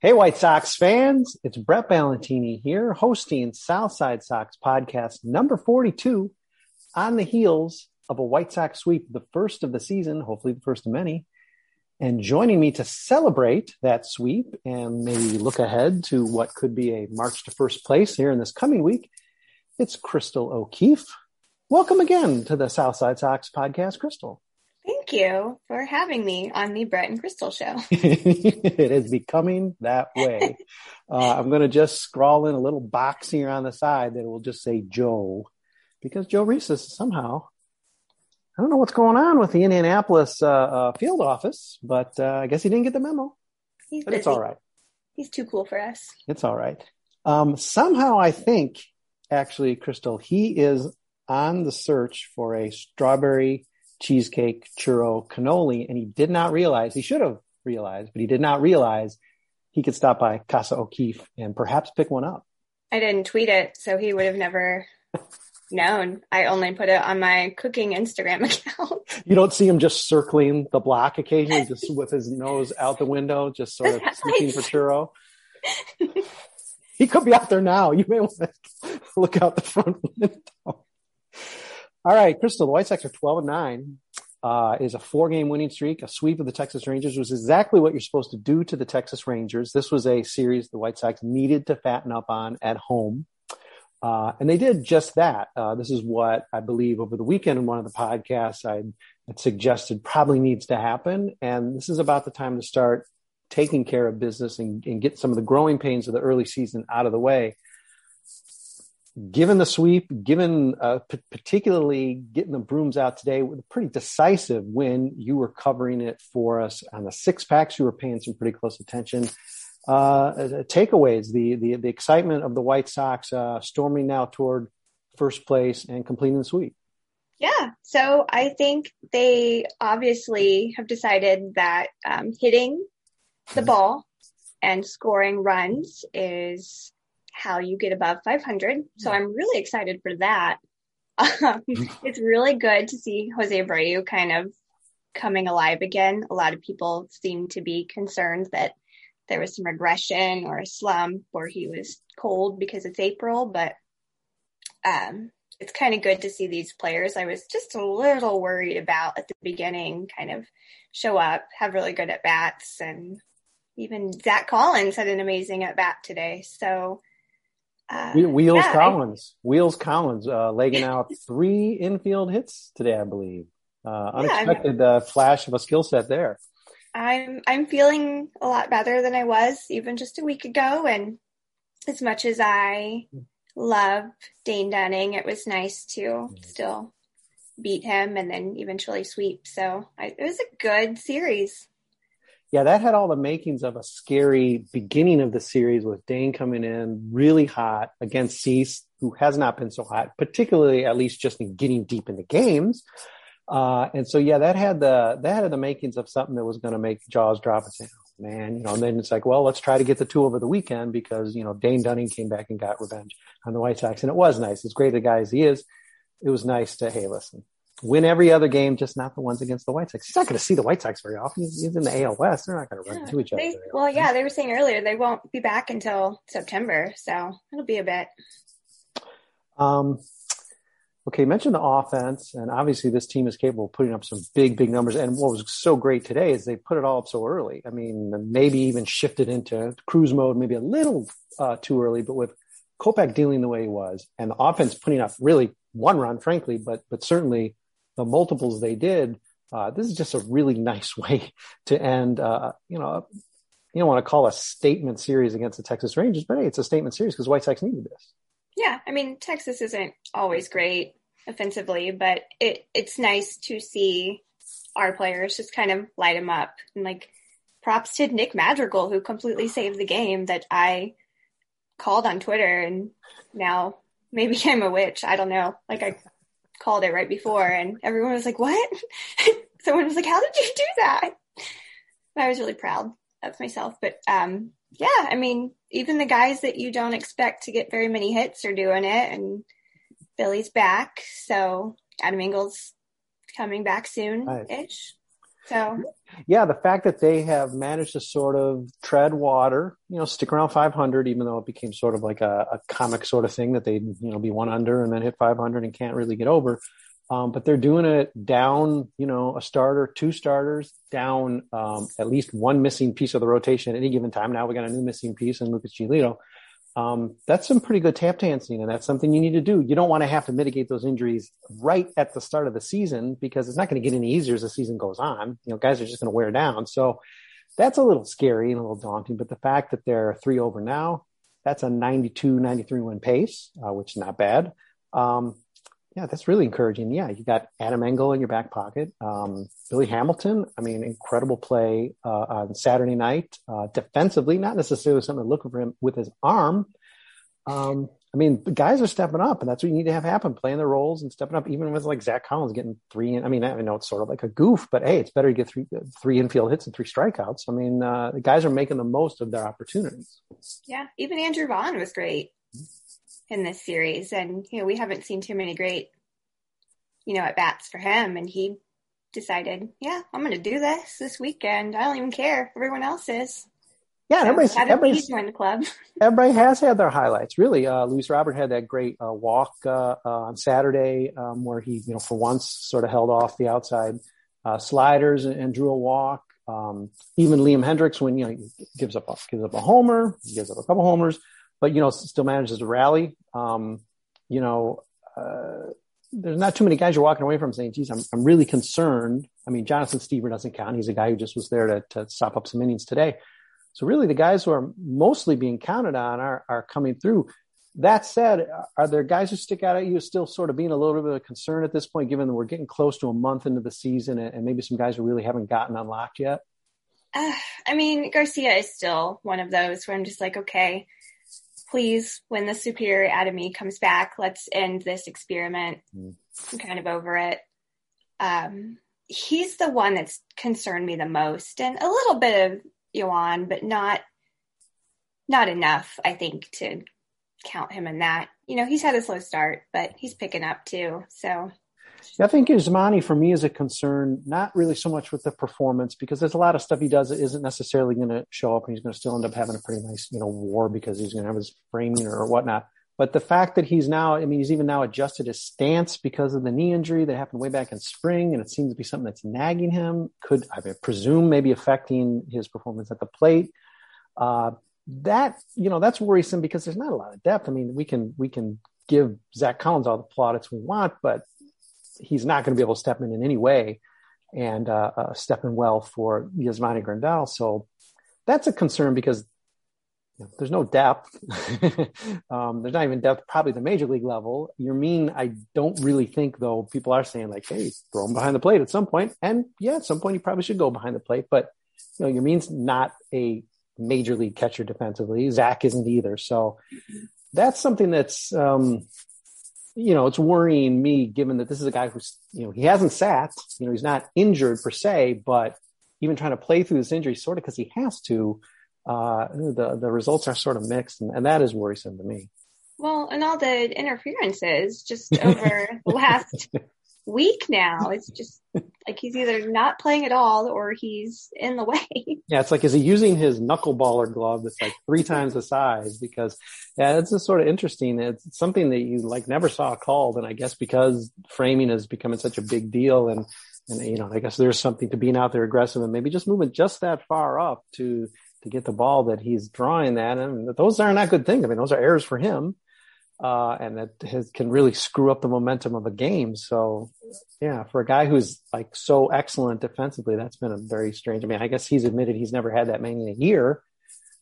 Hey, White Sox fans, it's Brett Ballantini here, hosting Southside Sox podcast number 42 on the heels of a White Sox sweep, the first of the season, hopefully the first of many. And joining me to celebrate that sweep and maybe look ahead to what could be a march to first place here in this coming week, it's Crystal O'Keefe. Welcome again to the Southside Sox podcast, Crystal. Thank you for having me on the Brett and Crystal show. it is becoming that way. Uh, I'm going to just scrawl in a little box here on the side that will just say Joe, because Joe Reese is somehow, I don't know what's going on with the Indianapolis uh, uh, field office, but uh, I guess he didn't get the memo. He's But busy. it's all right. He's too cool for us. It's all right. Um, somehow I think, actually, Crystal, he is on the search for a strawberry cheesecake churro cannoli, and he did not realize, he should have realized, but he did not realize he could stop by Casa O'Keefe and perhaps pick one up. I didn't tweet it, so he would have never known. I only put it on my cooking Instagram account. You don't see him just circling the block occasionally, just with his nose out the window, just sort of sniffing for churro. he could be out there now. You may want to look out the front window. All right, Crystal, the White Sox are 12 and 9. Uh, is a four game winning streak. A sweep of the Texas Rangers was exactly what you're supposed to do to the Texas Rangers. This was a series the White Sox needed to fatten up on at home. Uh, and they did just that. Uh, this is what I believe over the weekend in one of the podcasts I had suggested probably needs to happen. And this is about the time to start taking care of business and, and get some of the growing pains of the early season out of the way. Given the sweep, given uh, p- particularly getting the brooms out today with a pretty decisive win, you were covering it for us on the six packs. You were paying some pretty close attention. Uh, takeaways, the, the, the excitement of the White Sox uh, storming now toward first place and completing the sweep. Yeah, so I think they obviously have decided that um, hitting the ball and scoring runs is how you get above 500. So I'm really excited for that. Um, it's really good to see Jose Abreu kind of coming alive again. A lot of people seem to be concerned that there was some regression or a slump or he was cold because it's April, but um, it's kind of good to see these players I was just a little worried about at the beginning kind of show up, have really good at bats. And even Zack Collins had an amazing at bat today. So, uh, Wheels yeah, I- Collins, Wheels Collins, uh, legging out three infield hits today, I believe. Uh, Yeah, unexpected uh, flash of a skill set there. I'm I'm feeling a lot better than I was even just a week ago. And as much as I love Dane Dunning, it was nice to still beat him and then eventually sweep. So I, it was a good series. Yeah, that had all the makings of a scary beginning of the series with Dane coming in really hot against Cease, who has not been so hot, particularly at least just in getting deep into games. Uh, and so, yeah, that had the, that had the makings of something that was going to make jaws drop and say, oh, man, you know, and then it's like, well, let's try to get the two over the weekend because, you know, Dane Dunning came back and got revenge on the White Sox. And it was nice. As great a guy as he is, it was nice to, hey, listen, win every other game, just not the ones against the White Sox. He's not going to see the White Sox very often. He's, in the AL West. They're not going to run into each other. They, well, yeah, they were saying earlier they won't be back until September, so it'll be a bit. Um, okay, you mentioned the offense, and obviously this team is capable of putting up some big, big numbers. And what was so great today is they put it all up so early. I mean, maybe even shifted into cruise mode, maybe a little uh, too early, but with Kopech dealing the way he was, and the offense putting up really one run, frankly, but but certainly the multiples they did. Uh, this is just a really nice way to end. Uh, you know, you don't want to call a statement series against the Texas Rangers, but hey, it's a statement series because White Sox needed this. Yeah, I mean Texas isn't always great offensively, but it it's nice to see our players just kind of light them up and like props to Nick Madrigal who completely saved the game that I called on Twitter and now maybe I'm a witch. I don't know. Like I called it right before and everyone was like, what? Someone was like, how did you do that? I was really proud of myself, but, um, yeah, I mean, even the guys that you don't expect to get very many hits are doing it and Billy's back. So Adam Engel's coming back soon ish. So yeah, the fact that they have managed to sort of tread water, you know, stick around 500, even though it became sort of like a, a comic sort of thing that they, you know, be one under and then hit 500 and can't really get over. Um, but they're doing it down, you know, a starter, two starters, down um, at least one missing piece of the rotation at any given time. Now we got a new missing piece in Lucas Giolito um, that's some pretty good tap dancing, and that's something you need to do. You don't want to have to mitigate those injuries right at the start of the season because it's not going to get any easier as the season goes on. You know, guys are just going to wear down. So that's a little scary and a little daunting. But the fact that they're three over now, that's a 92, 93 win pace, uh, which is not bad. Um, yeah, that's really encouraging. Yeah, you got Adam Engel in your back pocket. Um, Billy Hamilton, I mean, incredible play uh, on Saturday night. Uh, defensively, not necessarily something to look for him with his arm. Um, I mean, the guys are stepping up, and that's what you need to have happen, playing their roles and stepping up, even with like Zack Collins getting three. In, I mean, I know it's sort of like a goof, but hey, it's better to get three three infield hits and three strikeouts. I mean, uh, the guys are making the most of their opportunities. Yeah, even Andrew Vaughn was great in this series. And, you know, we haven't seen too many great, you know, at bats for him. And he decided, yeah, I'm going to do this this weekend. I don't even care. Everyone else is. Yeah, so everybody's, everybody's joined the club. everybody has had their highlights, really. Uh, Luis Robert had that great uh, walk uh, uh, on Saturday um, where he, you know, for once sort of held off the outside uh, sliders and, and, drew a walk. Um, even Liam Hendriks, when you know he gives up a, gives up a homer, he gives up a couple homers, but you know still manages to rally. Um, you know, uh, there's not too many guys you're walking away from saying, "Geez, I'm I'm really concerned." I mean, Jonathan Stiever doesn't count; he's a guy who just was there to to stop up some innings today. So really, the guys who are mostly being counted on are are coming through. That said, are there guys who stick out at you still sort of being a little bit of a concern at this point, given that we're getting close to a month into the season and, and maybe some guys who really haven't gotten unlocked yet? Uh, I mean, Garcia is still one of those where I'm just like, okay, please, when the superior out of me comes back, let's end this experiment. Mm. I'm kind of over it. Um, he's the one that's concerned me the most, and a little bit of Yoan, but not not enough, I think, to count him in that. You know, he's had a slow start, but he's picking up too. So I think Yasmani for me is a concern, not really so much with the performance because there's a lot of stuff he does that isn't necessarily going to show up and he's going to still end up having a pretty nice, you know, war because he's going to have his framing or, or whatnot. But the fact that he's now, I mean, he's even now adjusted his stance because of the knee injury that happened way back in spring, and it seems to be something that's nagging him. Could I presume maybe affecting his performance at the plate? Uh, that you know that's worrisome because there's not a lot of depth. I mean, we can we can give Zack Collins all the plaudits we want, but he's not going to be able to step in in any way. and uh, uh, stepping well for Yasmani Grandal. So that's a concern because you know, there's no depth. um, there's not even depth, probably the major league level. Your mean, I don't really think though. People are saying like, "Hey, throw him behind the plate at some point," and yeah, at some point you probably should go behind the plate. But you know, Yermin's not a major league catcher defensively. Zack isn't either. So that's something that's um, you know, it's worrying me given that this is a guy who's, you know, he hasn't sat, you know, he's not injured per se, but even trying to play through this injury sort of because he has to, uh, the, the results are sort of mixed and, and that is worrisome to me. Well, and all the interferences just over the last week now. It's just like he's either not playing at all or he's in the way. Yeah, it's like is he using his knuckleballer glove that's like three times the size? Because yeah, it's just sort of interesting. It's something that you like never saw called, and I guess because framing is becoming such a big deal, and and you know, I guess there's something to being out there aggressive and maybe just moving just that far up to to get the ball that he's drawing that, and those are not good things. I mean, those are errors for him uh, and that has, can really screw up the momentum of a game. So, yeah, for a guy who's like so excellent defensively, that's been a very strange. I mean, I guess he's admitted he's never had that many in a year.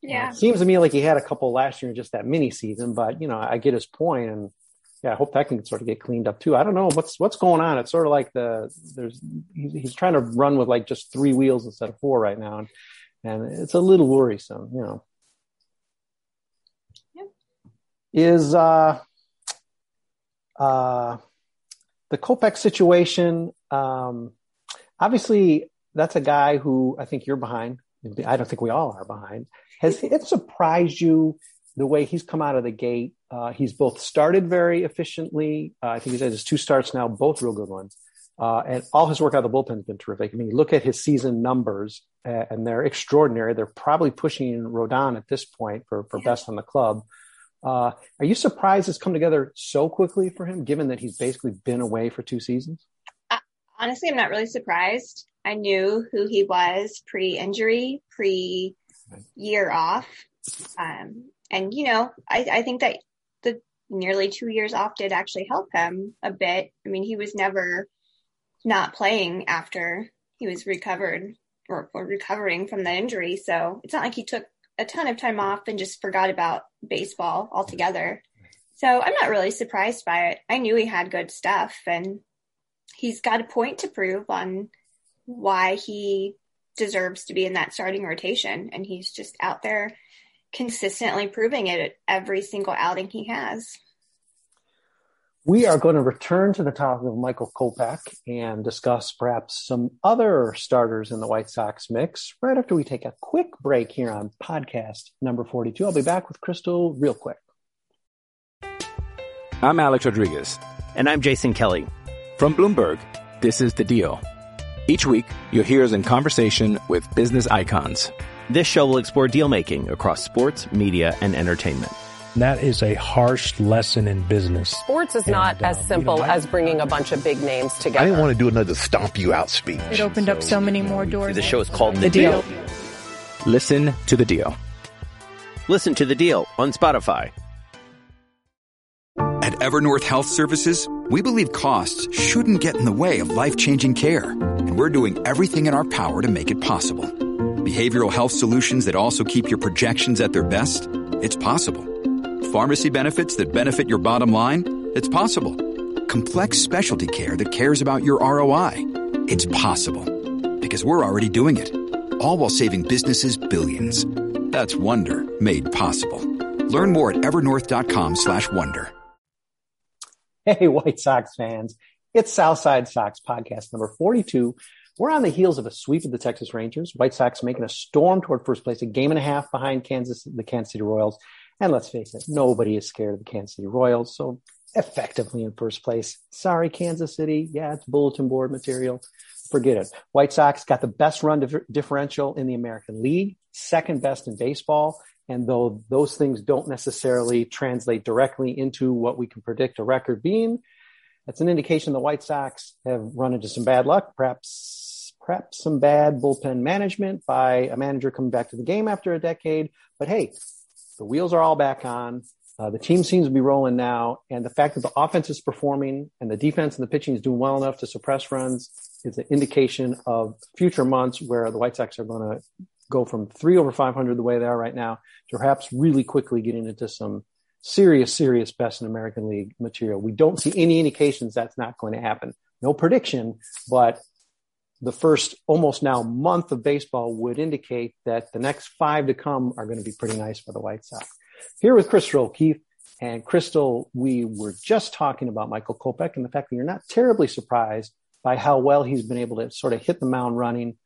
Yeah, uh, seems to me like he had a couple last year in just that mini season. But you know, I get his point, and yeah, I hope that can sort of get cleaned up too. I don't know what's what's going on. It's sort of like the there's he's, he's trying to run with like just three wheels instead of four right now, and, and it's a little worrisome, you know. Is uh, uh, the Kopech situation. Um, obviously, that's a guy who I think you're behind. I don't think we all are behind. Has it surprised you the way he's come out of the gate? Uh, he's both started very efficiently. Uh, I think he's had his two starts now, both real good ones. Uh, and all his work out of the bullpen has been terrific. I mean, look at his season numbers, uh, and they're extraordinary. They're probably pushing Rodon at this point for, for yeah. best on the club. Uh, are you surprised it's come together so quickly for him, given that he's basically been away for two seasons? Uh, honestly, I'm not really surprised. I knew who he was pre-injury, pre-year off, um, and you know, I, I think that the nearly two years off did actually help him a bit. I mean, he was never not playing after he was recovered or, or recovering from the injury, so it's not like he took a ton of time off and just forgot about baseball altogether. So I'm not really surprised by it. I knew he had good stuff and he's got a point to prove on why he deserves to be in that starting rotation. And he's just out there consistently proving it at every single outing he has. We are going to return to the topic of Michael Kopech and discuss perhaps some other starters in the White Sox mix right after we take a quick break here on podcast number 42. I'll be back with Crystal real quick. I'm Alex Rodriguez. And I'm Jason Kelly. From Bloomberg, this is The Deal. Each week, you'll hear us in conversation with business icons. This show will explore deal making across sports, media, and entertainment that is a harsh lesson in business. Sports is and, not as uh, simple you know, as bringing a bunch of big names together. I didn't want to do another stomp you out speech. It opened so, up so many more doors. The show is called The, the deal. deal. Listen to the deal. Listen to the deal on Spotify. At Evernorth Health Services, we believe costs shouldn't get in the way of life changing care, and we're doing everything in our power to make it possible. Behavioral health solutions that also keep your projections at their best? It's possible Pharmacy benefits that benefit your bottom line? It's possible. Complex specialty care that cares about your ROI? It's possible. Because we're already doing it. All while saving businesses billions. That's Wonder made possible. Learn more at evernorth.com slash wonder. Hey White Sox fans. It's Southside Sox podcast number 42. We're on the heels of a sweep of the Texas Rangers. White Sox making a storm toward first place, a game and a half behind Kansas, the Kansas City Royals. And let's face it, nobody is scared of the Kansas City Royals. So effectively in first place. Sorry, Kansas City. Yeah, it's bulletin board material. Forget it. White Sox got the best run dif- differential in the American League, second best in baseball. And though those things don't necessarily translate directly into what we can predict a record being, that's an indication the White Sox have run into some bad luck, perhaps, perhaps some bad bullpen management by a manager coming back to the game after a decade. But hey, the wheels are all back on. Uh, the team seems to be rolling now, and the fact that the offense is performing and the defense and the pitching is doing well enough to suppress runs, is an indication of future months where the White Sox are going to go from three over 500 the way they are right now to perhaps really quickly getting into some serious, serious best in American League material. We don't see any indications that's not going to happen. No prediction, but the first almost now month of baseball would indicate that the next five to come are going to be pretty nice for the White Sox. Here with Crystal O'Keefe. And Crystal, we were just talking about Michael Kopech and the fact that you're not terribly surprised by how well he's been able to sort of hit the mound running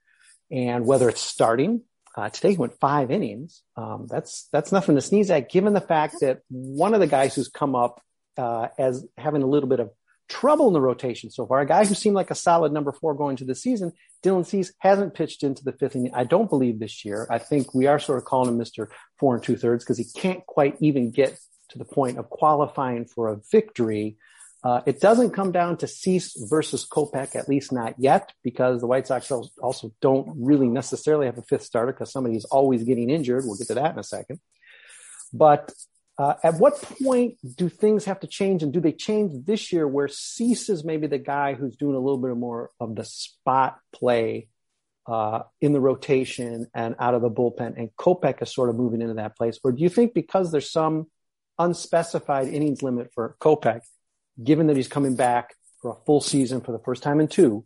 and whether it's starting. Uh, today he went five innings. Um, that's that's nothing to sneeze at, given the fact that one of the guys who's come up uh, as having a little bit of trouble in the rotation so far, a guy who seemed like a solid number four going to the season, Dylan Cease hasn't pitched into the fifth inning. I don't believe this year. I think we are sort of calling him Mr. Four and two thirds because he can't quite even get to the point of qualifying for a victory. Uh, it doesn't come down to Cease versus Kopech, at least not yet, because the White Sox also don't really necessarily have a fifth starter because somebody is always getting injured. We'll get to that in a second. But uh, at what point do things have to change, and do they change this year, where Cease is maybe the guy who's doing a little bit more of the spot play uh, in the rotation and out of the bullpen, and Kopech is sort of moving into that place, or do you think because there's some unspecified innings limit for Kopech, given that he's coming back for a full season for the first time in two,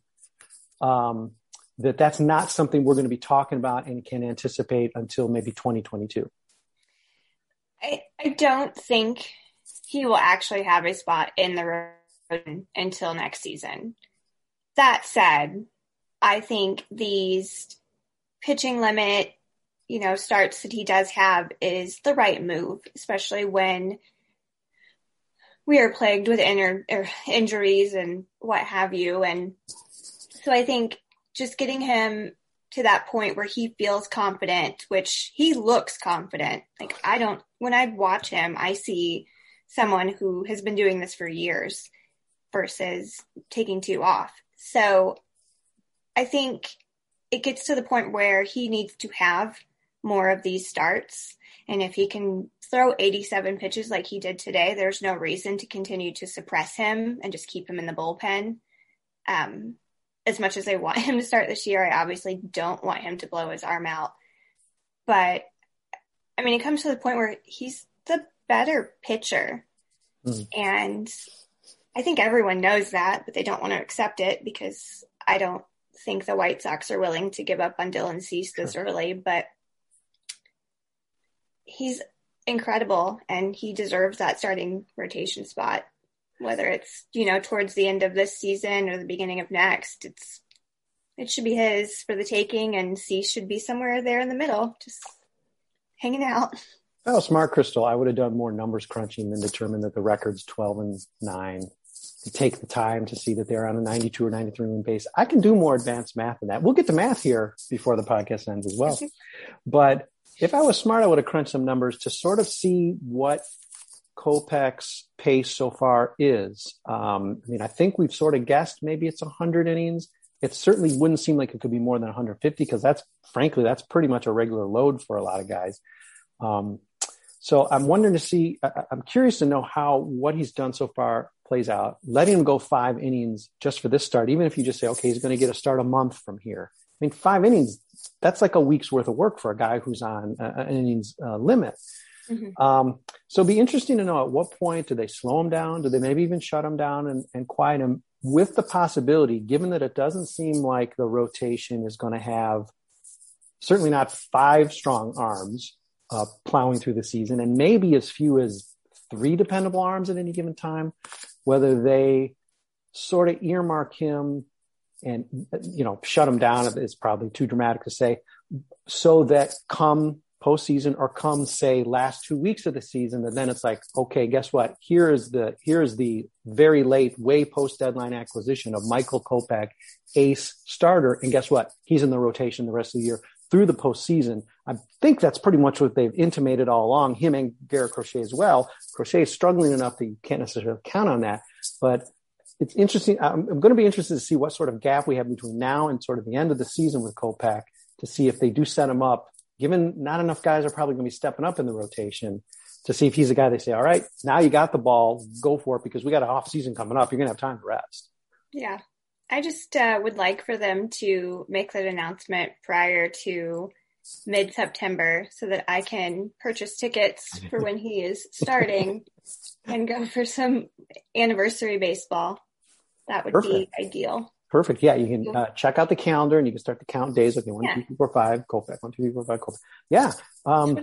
um, that that's not something we're going to be talking about and can anticipate until maybe 2022. I, I don't think he will actually have a spot in the road until next season. That said, I think these pitching limit you know, starts that he does have is the right move, especially when we are plagued with inner, er, injuries and what have you. And so I think just getting him to that point where he feels confident, which he looks confident. Like I don't, when I watch him, I see someone who has been doing this for years versus taking two off. So I think it gets to the point where he needs to have more of these starts. And if he can throw 87 pitches like he did today, there's no reason to continue to suppress him and just keep him in the bullpen. Um, as much as I want him to start this year, I obviously don't want him to blow his arm out. But I mean, it comes to the point where he's the better pitcher. Mm. And I think everyone knows that, but they don't want to accept it because I don't think the White Sox are willing to give up on Dylan Cease this sure. early. But he's incredible and he deserves that starting rotation spot whether it's you know towards the end of this season or the beginning of next it's it should be his for the taking and Cease should be somewhere there in the middle just hanging out. Oh smart crystal. I would have done more numbers crunching than determine that the record's 12 and 9 to take the time to see that they're on a 92 or 93 win base i can do more advanced math than that. We'll get to math here before the podcast ends as well. But if I was smart, I would have crunched some numbers to sort of see what Kopech's pace so far is. Um, I mean, I think we've sort of guessed maybe it's 100 innings. It certainly wouldn't seem like it could be more than 150 because that's, frankly, that's pretty much a regular load for a lot of guys. Um, so I'm wondering to see, I, I'm curious to know how what he's done so far plays out. Letting him go five innings just for this start, even if you just say, okay, he's going to get a start a month from here. I mean, five innings, that's like a week's worth of work for a guy who's on an innings uh, limit. Mm-hmm. Um, so it'd be interesting to know at what point do they slow him down? Do they maybe even shut him down and, and quiet him with the possibility, given that it doesn't seem like the rotation is going to have certainly not five strong arms uh, plowing through the season and maybe as few as three dependable arms at any given time, whether they sort of earmark him and you know shut him down is probably too dramatic to say so that come postseason or come say last two weeks of the season and then it's like okay guess what here is the here is the very late way post deadline acquisition of michael kopech ace starter and guess what he's in the rotation the rest of the year through the postseason i think that's pretty much what they've intimated all along him and garrett crochet as well crochet is struggling enough that you can't necessarily count on that but it's interesting. I'm, I'm, going to be interested to see what sort of gap we have between now and sort of the end of the season with Kopech to see if they do set him up. Given not enough guys are probably going to be stepping up in the rotation to see if he's a guy they say, all right, now you got the ball, go for it because we got an off season coming up. You're going to have time to rest. Yeah. I just uh, would like for them to make that announcement prior to mid September so that I can purchase tickets for when he is starting and go for some anniversary baseball. That would Perfect. be ideal. Perfect. Yeah, you can uh, check out the calendar and you can start to count days. Okay, one, Yeah. two, three, four, five, Kopech. One, two, three, four, five, Kopech. Yeah. Um,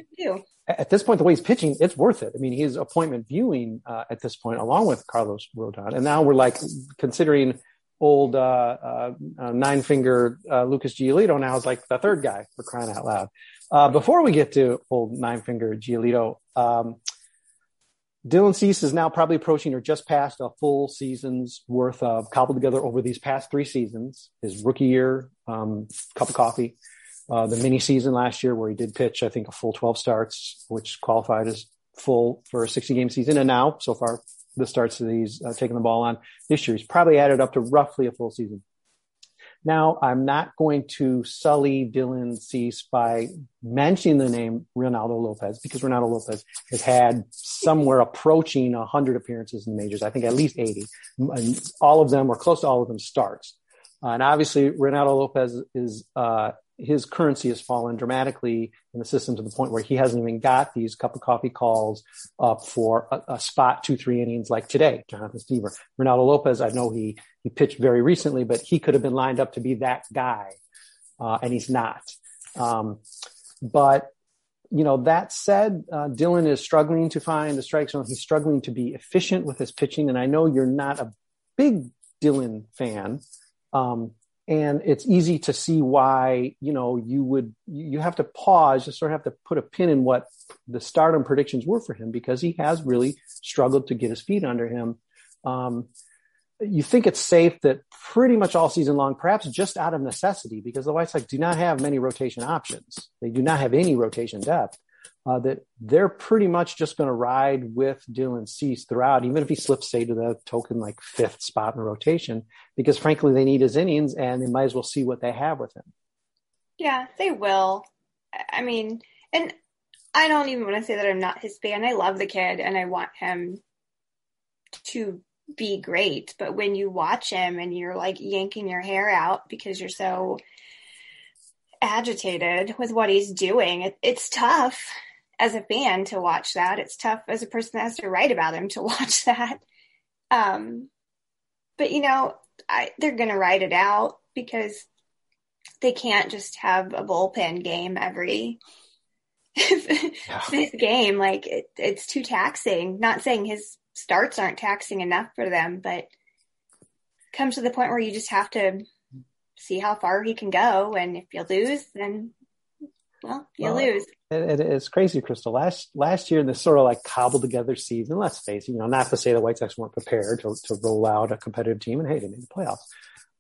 at this point, the way he's pitching, it's worth it. I mean, he's appointment viewing uh, at this point, along with Carlos Rodon, and now we're like considering old uh, uh, uh, nine finger uh, Lucas Giolito now is like the third guy for crying out loud. Uh, before we get to old nine finger Giolito, um, Dylan Cease is now probably approaching or just past a full season's worth of cobbled together over these past three seasons. His rookie year, um, cup of coffee, uh, the mini season last year where he did pitch, I think, a full 12 starts, which qualified as full for a 60 game season. And now, so far, the starts that he's uh, taken the ball on this year, he's probably added up to roughly a full season. Now, I'm not going to sully Dylan Cease by mentioning the name Reynaldo Lopez because Reynaldo Lopez has had somewhere approaching 100 appearances in the majors. I think at least 80. And all of them, or close to all of them, starts. Uh, and obviously, Reynaldo Lopez is uh, his currency has fallen dramatically in the system to the point where he hasn't even got these cup of coffee calls up for a, a spot two, three innings like today, Jonathan Stiever. Reynaldo Lopez, I know he, he pitched very recently, but he could have been lined up to be that guy. Uh, and he's not. Um, but, you know, that said, uh, Dylan is struggling to find the strike zone. He's struggling to be efficient with his pitching. And I know you're not a big Dylan fan. Um, and it's easy to see why you know you would you have to pause just sort of have to put a pin in what the stardom predictions were for him because he has really struggled to get his feet under him. Um, you think it's safe that pretty much all season long perhaps just out of necessity because the white sox do not have many rotation options. They do not have any rotation depth uh, that they're pretty much just going to ride with Dylan Cease throughout, even if he slips, say, to the token like fifth spot in the rotation, because frankly, they need his innings and they might as well see what they have with him. Yeah, they will. I mean, and I don't even want to say that I'm not his fan. I love the kid and I want him to be great. But when you watch him and you're like yanking your hair out because you're so agitated with what he's doing, it, it's tough as a fan to watch that. It's tough as a person that has to write about him to watch that. Um, but you know, I, they're going to write it out because they can't just have a bullpen game every fifth game. Like it, it's too taxing. Not saying his starts aren't taxing enough for them, but comes to the point where you just have to see how far he can go. And if you lose, then well, you Well, lose. It, it, it's crazy, Crystal. Last last year, in this sort of like cobbled together season, let's face it, you know, not to say the White Sox weren't prepared to, to roll out a competitive team, and hey, they made the playoffs.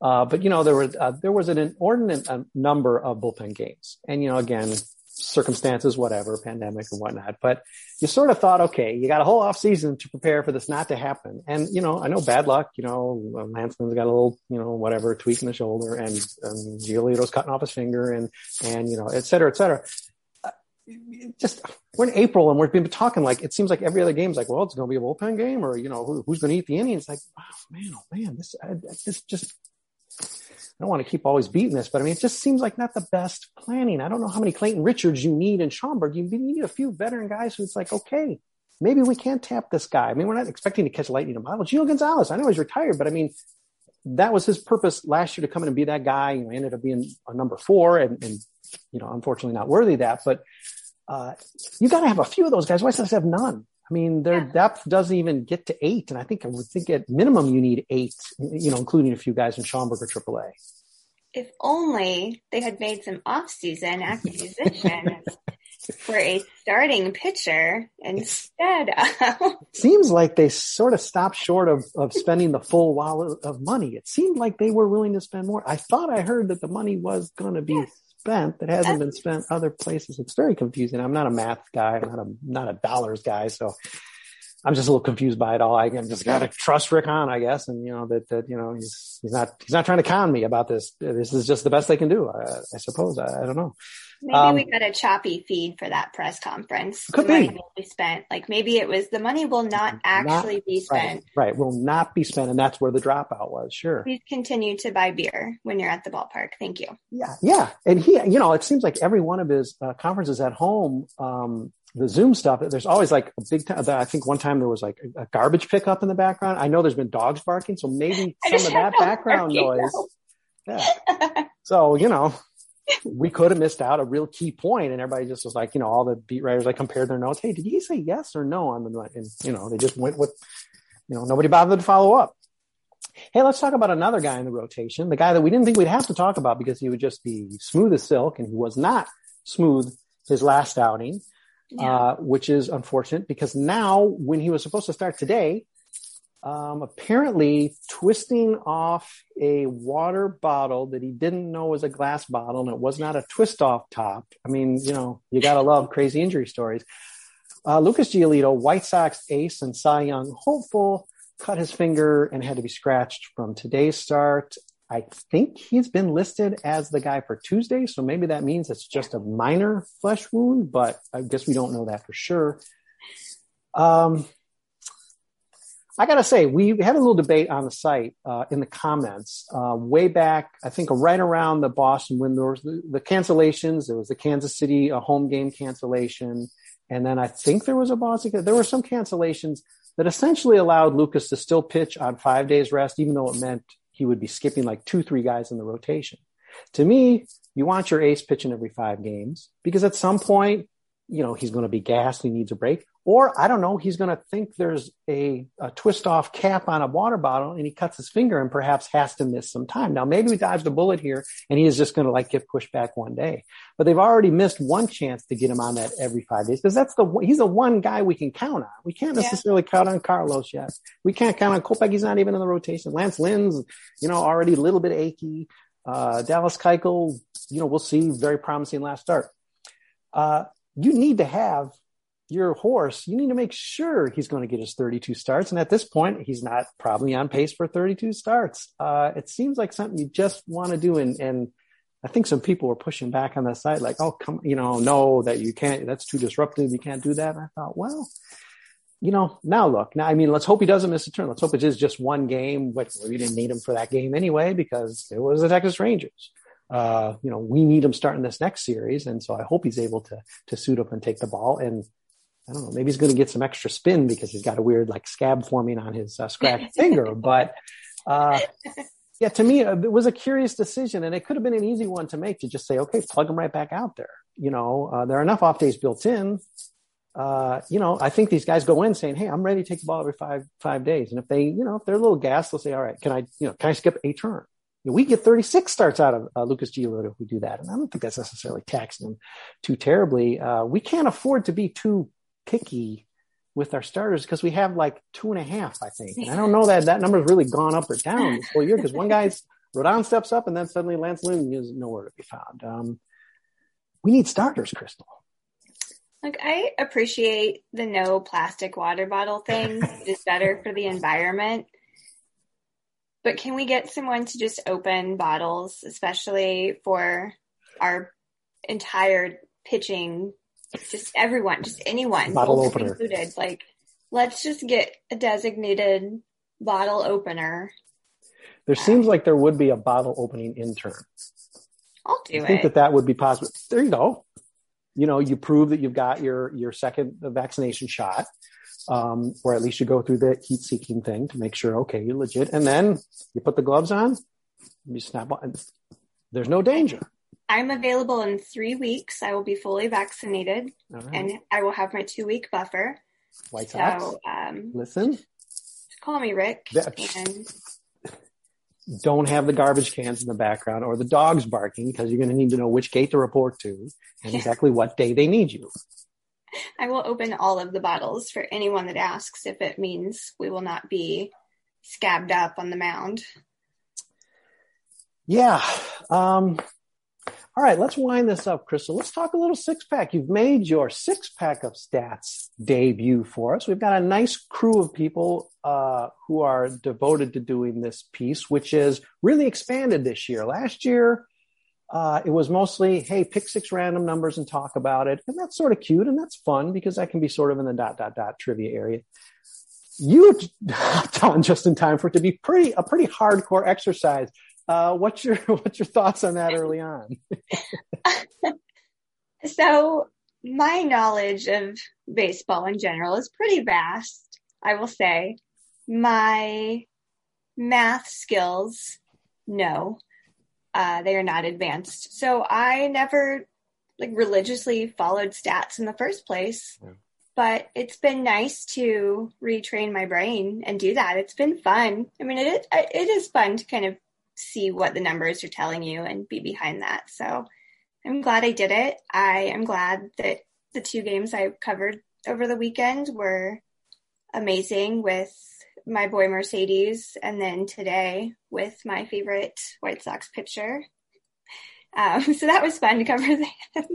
Uh, but you know, there was uh, there was an inordinate uh, number of bullpen games, and you know, again, circumstances, whatever, pandemic and whatnot. But you sort of thought, okay, you got a whole off season to prepare for this not to happen. And you know, I know bad luck. You know, Lance Lynn's got a little, you know, whatever tweak in the shoulder, and um, Giolito's cutting off his finger, and and you know, et cetera, et cetera. Uh, Just we're in April and we've been talking like it seems like every other game is like, well, it's going to be a bullpen game, or you know, who, who's going to eat the innings? Like, wow, man, oh man, this I, this just I don't want to keep always beating this, but I mean, it just seems like not the best planning. I don't know how many Clayton Richards you need in Schaumburg. You need a few veteran guys who's like, okay, maybe we can tap this guy. I mean, we're not expecting to catch lightning in a bottle. Gio Gonzalez, I know he's retired, but I mean, that was his purpose last year to come in and be that guy. You know, ended up being a number four and, and you know, unfortunately not worthy of that, but, uh, you got to have a few of those guys. Why does have none? I mean, their depth doesn't even get to eight. And I think I would think at minimum you need eight, you know, including a few guys in Schaumburg or AAA. If only they had made some off-season acquisitions for a starting pitcher instead of seems like they sort of stopped short of, of spending the full wallet of money. It seemed like they were willing to spend more. I thought I heard that the money was going to be spent that hasn't been spent other places. It's very confusing. I'm not a math guy. I'm not a, not a dollars guy. So I'm just a little confused by it all. I just got to trust Rick Hahn, I guess. And, you know, that, that, you know, he's, he's not, he's not trying to con me about this. This is just the best they can do. I, I suppose. I, I don't know. Maybe Um, we got a choppy feed for that press conference. Could be. will be spent. Like maybe it was the money will not actually Not- be spent. Right, right, will not be spent, and that's where the dropout was. Sure. Please continue to buy beer when you're at the ballpark. Thank you. Yeah, yeah, and he, you know, it seems like every one of his uh, conferences at home, um, the Zoom stuff. There's always like a big time. I think one time there was like a, garbage pickup in the background. I know there's been dogs barking, so maybe some of that background noise. no. Yeah. So you know, we could have missed out a real key point, and everybody just was like, you know, all the beat writers like compared their notes. Hey, did he say yes or no on the? And you know, they just went with, you know, nobody bothered to follow up. Hey, let's talk about another guy in the rotation, the guy that we didn't think we'd have to talk about because he would just be smooth as silk, and he was not smooth his last outing, uh, which is unfortunate because now when he was supposed to start today, um, apparently twisting off a water bottle that he didn't know was a glass bottle and it was not a twist off top. I mean, you know, you gotta love crazy injury stories. Uh, Lucas Giolito, White Sox ace and Cy Young hopeful, cut his finger and had to be scratched from today's start. I think he's been listed as the guy for Tuesday, so maybe that means it's just a minor flesh wound, but I guess we don't know that for sure. Um, I gotta say, we had a little debate on the site uh, in the comments uh, way back. I think right around the Boston when there was the, the cancellations. There was the Kansas City a home game cancellation, and then I think there was a Boston. There were some cancellations that essentially allowed Lucas to still pitch on five days rest, even though it meant he would be skipping like two, three guys in the rotation. To me, you want your ace pitching every five games because at some point, you know, he's going to be gassed. He needs a break. Or I don't know, he's going to think there's a, a twist off cap on a water bottle and he cuts his finger and perhaps has to miss some time. Now, maybe we dodged a bullet here and he is just going to like get pushed back one day, but they've already missed one chance to get him on that every five days because that's the, he's the one guy we can count on. We can't necessarily count on Carlos yet. We can't count on Kopech. He's not even in the rotation. Lance Lynn's, you know, already a little bit achy. Uh, Dallas Keuchel, you know, we'll see very promising last start. Uh, you need to have your horse, you need to make sure he's going to get his 32 starts. And at this point, he's not probably on pace for 32 starts. Uh, it seems like something you just want to do. And, and I think some people were pushing back on the side, like, oh, come, you know, no, that you can't, that's too disruptive. You can't do that. And I thought, well, you know, now look, now, I mean, let's hope he doesn't miss a turn. Let's hope it is just one game, but we didn't need him for that game anyway, because it was the Texas Rangers. Uh, you know, we need him starting this next series. And so I hope he's able to, to suit up and take the ball. And I don't know, maybe he's going to get some extra spin because he's got a weird like scab forming on his uh, scratched finger. But, uh, yeah, to me, uh, it was a curious decision and it could have been an easy one to make to just say, okay, plug him right back out there. You know, uh, there are enough off days built in. Uh, you know, I think these guys go in saying, Hey, I'm ready to take the ball every five, five days. And if they, you know, if they're a little gassed, they'll say, all right, can I, you know, can I skip a turn? We get 36 starts out of uh, Lucas Giolito if we do that. And I don't think that's necessarily taxing him too terribly. Uh, we can't afford to be too picky with our starters because we have like two and a half, I think. And I don't know that that number's really gone up or down this whole year because one guy's Rodon steps up and then suddenly Lance Lynn is nowhere to be found. Um, we need starters, Crystal. Like I appreciate the no plastic water bottle thing. it is better for the environment. But can we get someone to just open bottles, especially for our entire pitching, just everyone, just anyone, bottle opener included? Like, let's just get a designated bottle opener. There seems like there would be a bottle opening intern. I'll do it. I think it. that that would be possible. There you go. You know, you prove that you've got your your second vaccination shot um, or at least you go through the heat seeking thing to make sure, okay, you're legit. And then you put the gloves on, you snap on. There's no danger. I'm available in three weeks. I will be fully vaccinated right. and I will have my two week buffer. White Sox. So, um, listen, call me Rick. That, and don't have the garbage cans in the background or the dogs barking because you're going to need to know which gate to report to and exactly what day they need you. I will open all of the bottles for anyone that asks if it means we will not be scabbed up on the mound. Yeah. Um, all right, let's wind this up, Crystal. Let's talk a little six pack. You've made your six pack of stats debut for us. We've got a nice crew of people uh, who are devoted to doing this piece, which is really expanded this year. Last year, uh, it was mostly, hey, pick six random numbers and talk about it. And that's sort of cute and that's fun because that can be sort of in the dot, dot, dot trivia area. You hopped on just in time for it to be pretty, a pretty hardcore exercise. Uh, what's your, what's your thoughts on that early on? so my knowledge of baseball in general is pretty vast, I will say. My math skills, no uh, they are not advanced. So I never like religiously followed stats in the first place. Yeah. But it's been nice to retrain my brain and do that. It's been fun. I mean, it it is fun to kind of see what the numbers are telling you and be behind that. So I'm glad I did it. I am glad that the two games I covered over the weekend were amazing with my boy Mercedes, and then today with my favorite White Sox pitcher. Um, so that was fun to cover.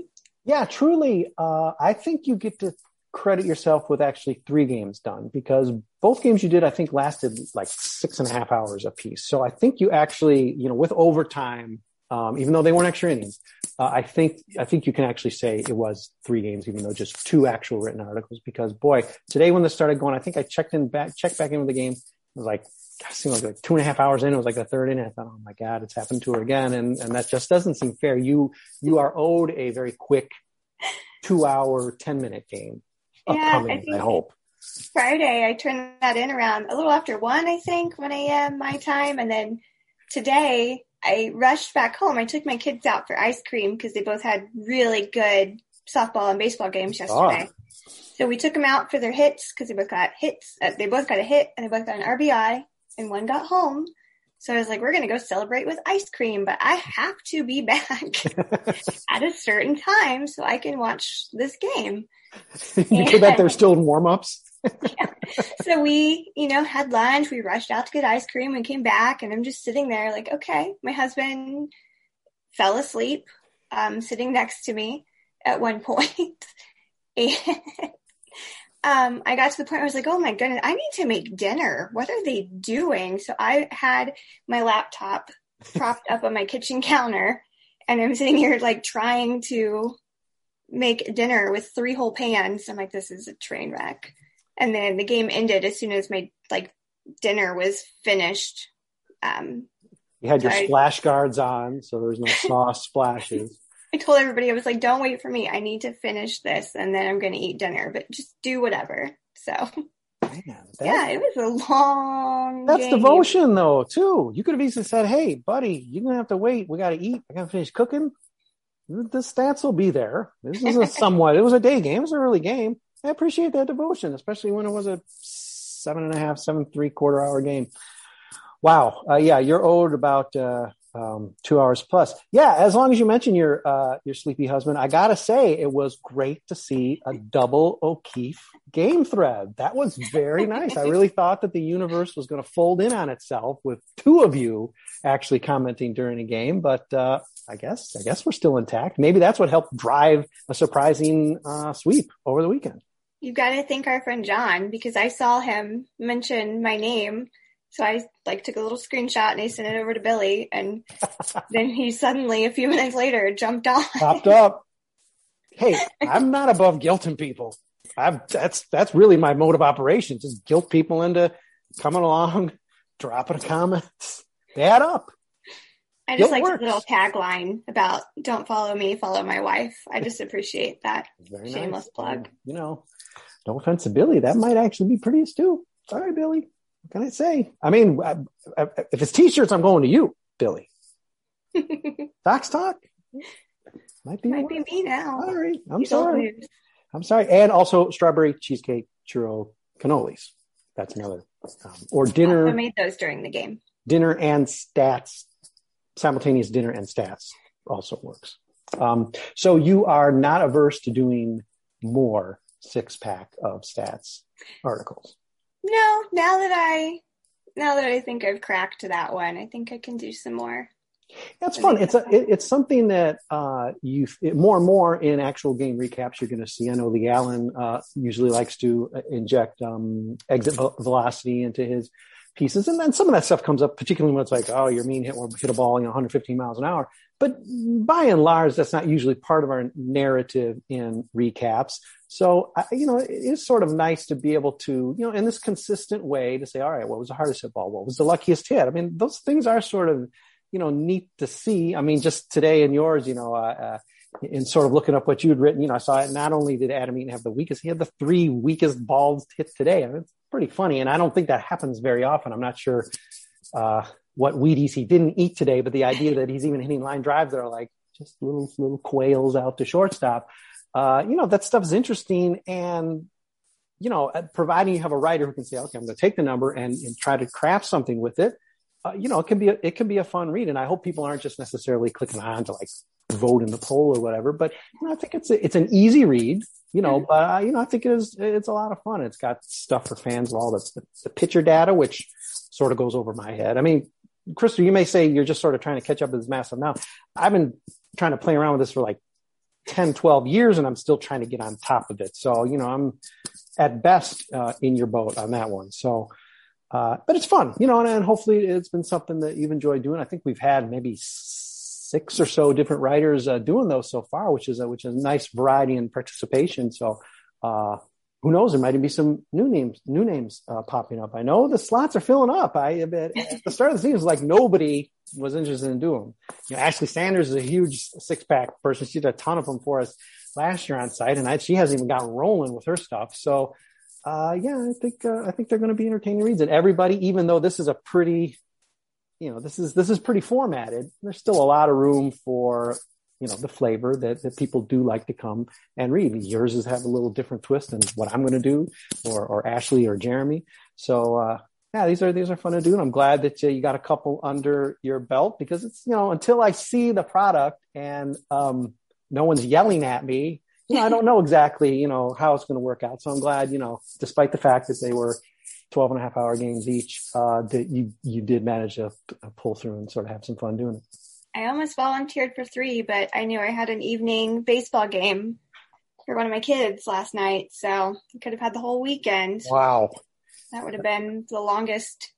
Yeah, truly. Uh, I think you get to credit yourself with actually three games done because both games you did, I think, lasted like six and a half hours a piece. So I think you actually, you know, with overtime, um, even though they weren't extra innings, uh, I think I think you can actually say it was three games, even though just two actual written articles. Because boy, today when this started going, I think I checked in back checked back in with the game. It was like seemed like, like two and a half hours in. It was like the third inning. I thought, oh my god, it's happened to her again, and and that just doesn't seem fair. You you are owed a very quick two hour, ten minute game upcoming. Yeah, I, I hope. Friday, I turned that in around a little after one, I think, one a.m. my time, and then today I rushed back home. I took my kids out for ice cream because they both had really good softball and baseball games yesterday. Oh. So we took them out for their hits because they both got hits. Uh, they both got a hit and they both got an RBI and one got home. So I was like, we're going to go celebrate with ice cream, but I have to be back at a certain time so I can watch this game. you bet they're still in warm ups yeah. So we, you know, had lunch. We rushed out to get ice cream and came back. And I'm just sitting there like, okay, my husband fell asleep, um, sitting next to me at one point. and um, I got to the point where I was like, oh my goodness, I need to make dinner. What are they doing? So I had my laptop propped up on my kitchen counter and I'm sitting here like trying to make dinner with three whole pans. I'm like, this is a train wreck. And then the game ended as soon as my like dinner was finished. Um, you had your I, splash guards on, so there was no sauce splashes. I told everybody I was like, "Don't wait for me. I need to finish this, and then I'm going to eat dinner. But just do whatever." So, Man, yeah, it was a long. That's game. devotion, though. Too. You could have easily said, "Hey, buddy, you're gonna have to wait. We got to eat. I got to finish cooking." The stats will be there. This is a somewhat. it was a day game. It was an early game. I appreciate that devotion, especially when it was a seven and a half, seven three quarter hour game. Wow. Uh, yeah, you're owed about uh, um, two hours plus. Yeah, as long as you mention your uh, your sleepy husband, I gotta say it was great to see a double O'Keefe game thread. That was very nice. I really thought that the universe was going to fold in on itself with two of you actually commenting during a game, but uh, I guess I guess we're still intact. Maybe that's what helped drive a surprising uh, sweep over the weekend. You got to thank our friend John because I saw him mention my name. So I like took a little screenshot and I sent it over to Billy and then he suddenly a few minutes later jumped on. Popped up. Hey, I'm not above guilting people. I've, that's, that's really my mode of operation. Just guilt people into coming along, dropping a comment. They add up. I just like a little tagline about "Don't follow me, follow my wife." I just appreciate that shameless nice. plug. You know, no offense to Billy, that might actually be pretty astute. Sorry, Billy. What can I say? I mean, I, I, if it's t-shirts, I'm going to you, Billy. Fox talk might be might be me now. All right, I'm sorry. I'm sorry, and also strawberry cheesecake churro cannolis. That's another. Um, or dinner. I made those during the game. Dinner and stats simultaneous dinner and stats also works. Um, so you are not averse to doing more six pack of stats articles. No, now that I now that I think I've cracked that one, I think I can do some more. That's fun. It's a, it, it's something that uh, you it, more and more in actual game recaps you're going to see. I know the Allen uh, usually likes to uh, inject um, exit velocity into his pieces. And then some of that stuff comes up, particularly when it's like, oh, Yermín hit will hit a ball, you know, 115 miles an hour. But by and large, that's not usually part of our narrative in recaps. So, you know, it is sort of nice to be able to, you know, in this consistent way to say, all right, what was the hardest hit ball? What was the luckiest hit? I mean, those things are sort of, you know, neat to see. I mean, just today in yours, you know, uh, uh, in sort of looking up what you'd written, you know, I saw it. Not only did Adam Eaton have the weakest, he had the three weakest balls hit today. I mean, it's pretty funny. And I don't think that happens very often. I'm not sure, uh, what Wheaties he didn't eat today, but the idea that he's even hitting line drives that are like just little, little quails out to shortstop. Uh, you know, that stuff is interesting. And, you know, uh, providing you have a writer who can say, okay, I'm going to take the number and, and try to craft something with it. Uh, you know, it can be, a, it can be a fun read. And I hope people aren't just necessarily clicking on to like vote in the poll or whatever, but you know, I think it's, a, it's an easy read, you know, but, uh, you know, I think it is, it's a lot of fun. It's got stuff for fans of all the, the pitcher data, which sort of goes over my head. I mean, Crystal, you may say you're just sort of trying to catch up with this massive now. I've been trying to play around with this for like 10, 12 years and I'm still trying to get on top of it. So, you know, I'm at best uh, in your boat on that one. So, uh, but it's fun, you know, and, and, hopefully it's been something that you've enjoyed doing. I think we've had maybe six or so different writers uh, doing those so far, which is a, which is a nice variety and participation. So, uh, who knows? There might be some new names, new names uh, popping up. I know the slots are filling up. I bet at the start of the season, it was like nobody was interested in doing them. You know, Ashley Sanders is a huge six pack person. She did a ton of them for us last year on site, and I, she hasn't even gotten rolling with her stuff. So, uh, yeah, I think uh, I think they're going to be entertaining reads. And everybody, even though this is a pretty, you know, this is this is pretty formatted. There's still a lot of room for you know the flavor that, that people do like to come and read. Yours is have a little different twist than what I'm going to do, or or Ashley or Jeremy. So uh, yeah, these are these are fun to do, and I'm glad that uh, you got a couple under your belt because it's you know until I see the product and um, no one's yelling at me, you know I don't know exactly you know how it's going to work out. So I'm glad you know despite the fact that they were 12 and a half hour games each, uh, that you you did manage to pull through and sort of have some fun doing it. I almost volunteered for three, but I knew I had an evening baseball game for one of my kids last night, so I could have had the whole weekend. Wow. That would have been the longest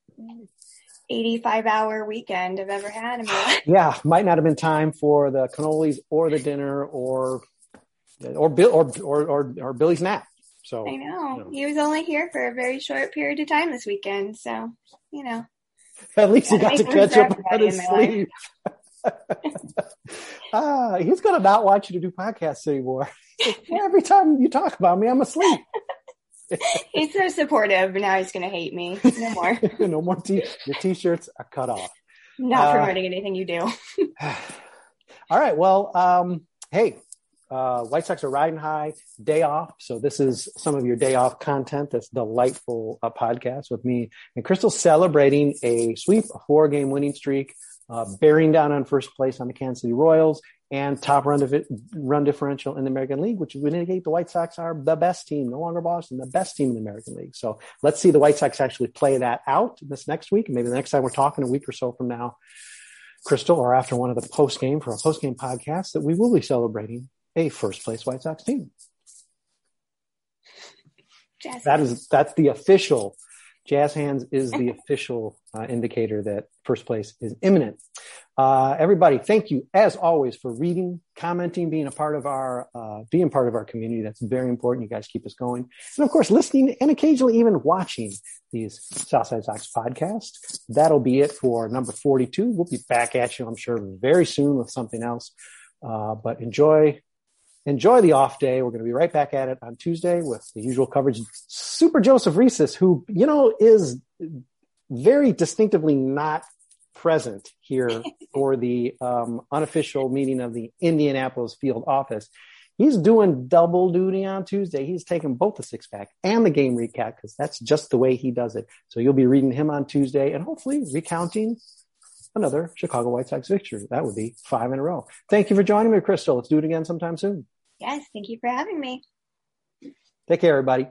85 hour weekend I've ever had in my life. Yeah, might not have been time for the cannolis or the dinner or or Bill or or or, or Billy's nap. So I know. You know. He was only here for a very short period of time this weekend, so you know. At least he got to catch up on his sleep. ah, he's going to not want you to do podcasts anymore. Every time you talk about me, I'm asleep. he's so supportive. Now he's going to hate me. No more. no more. T- your t-shirts are cut off. Not uh, promoting anything you do. all right. Well, um, hey, uh, White Sox are riding high, day off. So this is some of your day off content. This delightful uh, podcast with me and Crystal celebrating a sweep, a four game winning streak uh, bearing down on first place on the Kansas City Royals and top run, div- run differential in the American League, which would indicate the White Sox are the best team, no longer Boston, the best team in the American League. So let's see the White Sox actually play that out this next week. Maybe the next time we're talking a week or so from now, Crystal, or after one of the post game for a post game podcast, that we will be celebrating a first place White Sox team. That is that's the official Jazz hands is the official uh, indicator that first place is imminent. Uh, everybody, thank you as always for reading, commenting, being a part of our, uh, being part of our community. That's very important. You guys keep us going. And of course, listening and occasionally even watching these Southside Sox podcasts. That'll be it for number 42. We'll be back at you, I'm sure, very soon with something else. Uh, but enjoy enjoy the off day. We're going to be right back at it on Tuesday with the usual coverage. Super Joseph Reeses, who, you know, is very distinctively not present here for the um, unofficial meeting of the Indianapolis field office. He's doing double duty on Tuesday. He's taking both the six pack and the game recap because that's just the way he does it. So you'll be reading him on Tuesday and hopefully recounting another Chicago White Sox victory. That would be five in a row. Thank you for joining me, Crystal. Let's do it again sometime soon. Yes, thank you for having me. Take care, everybody.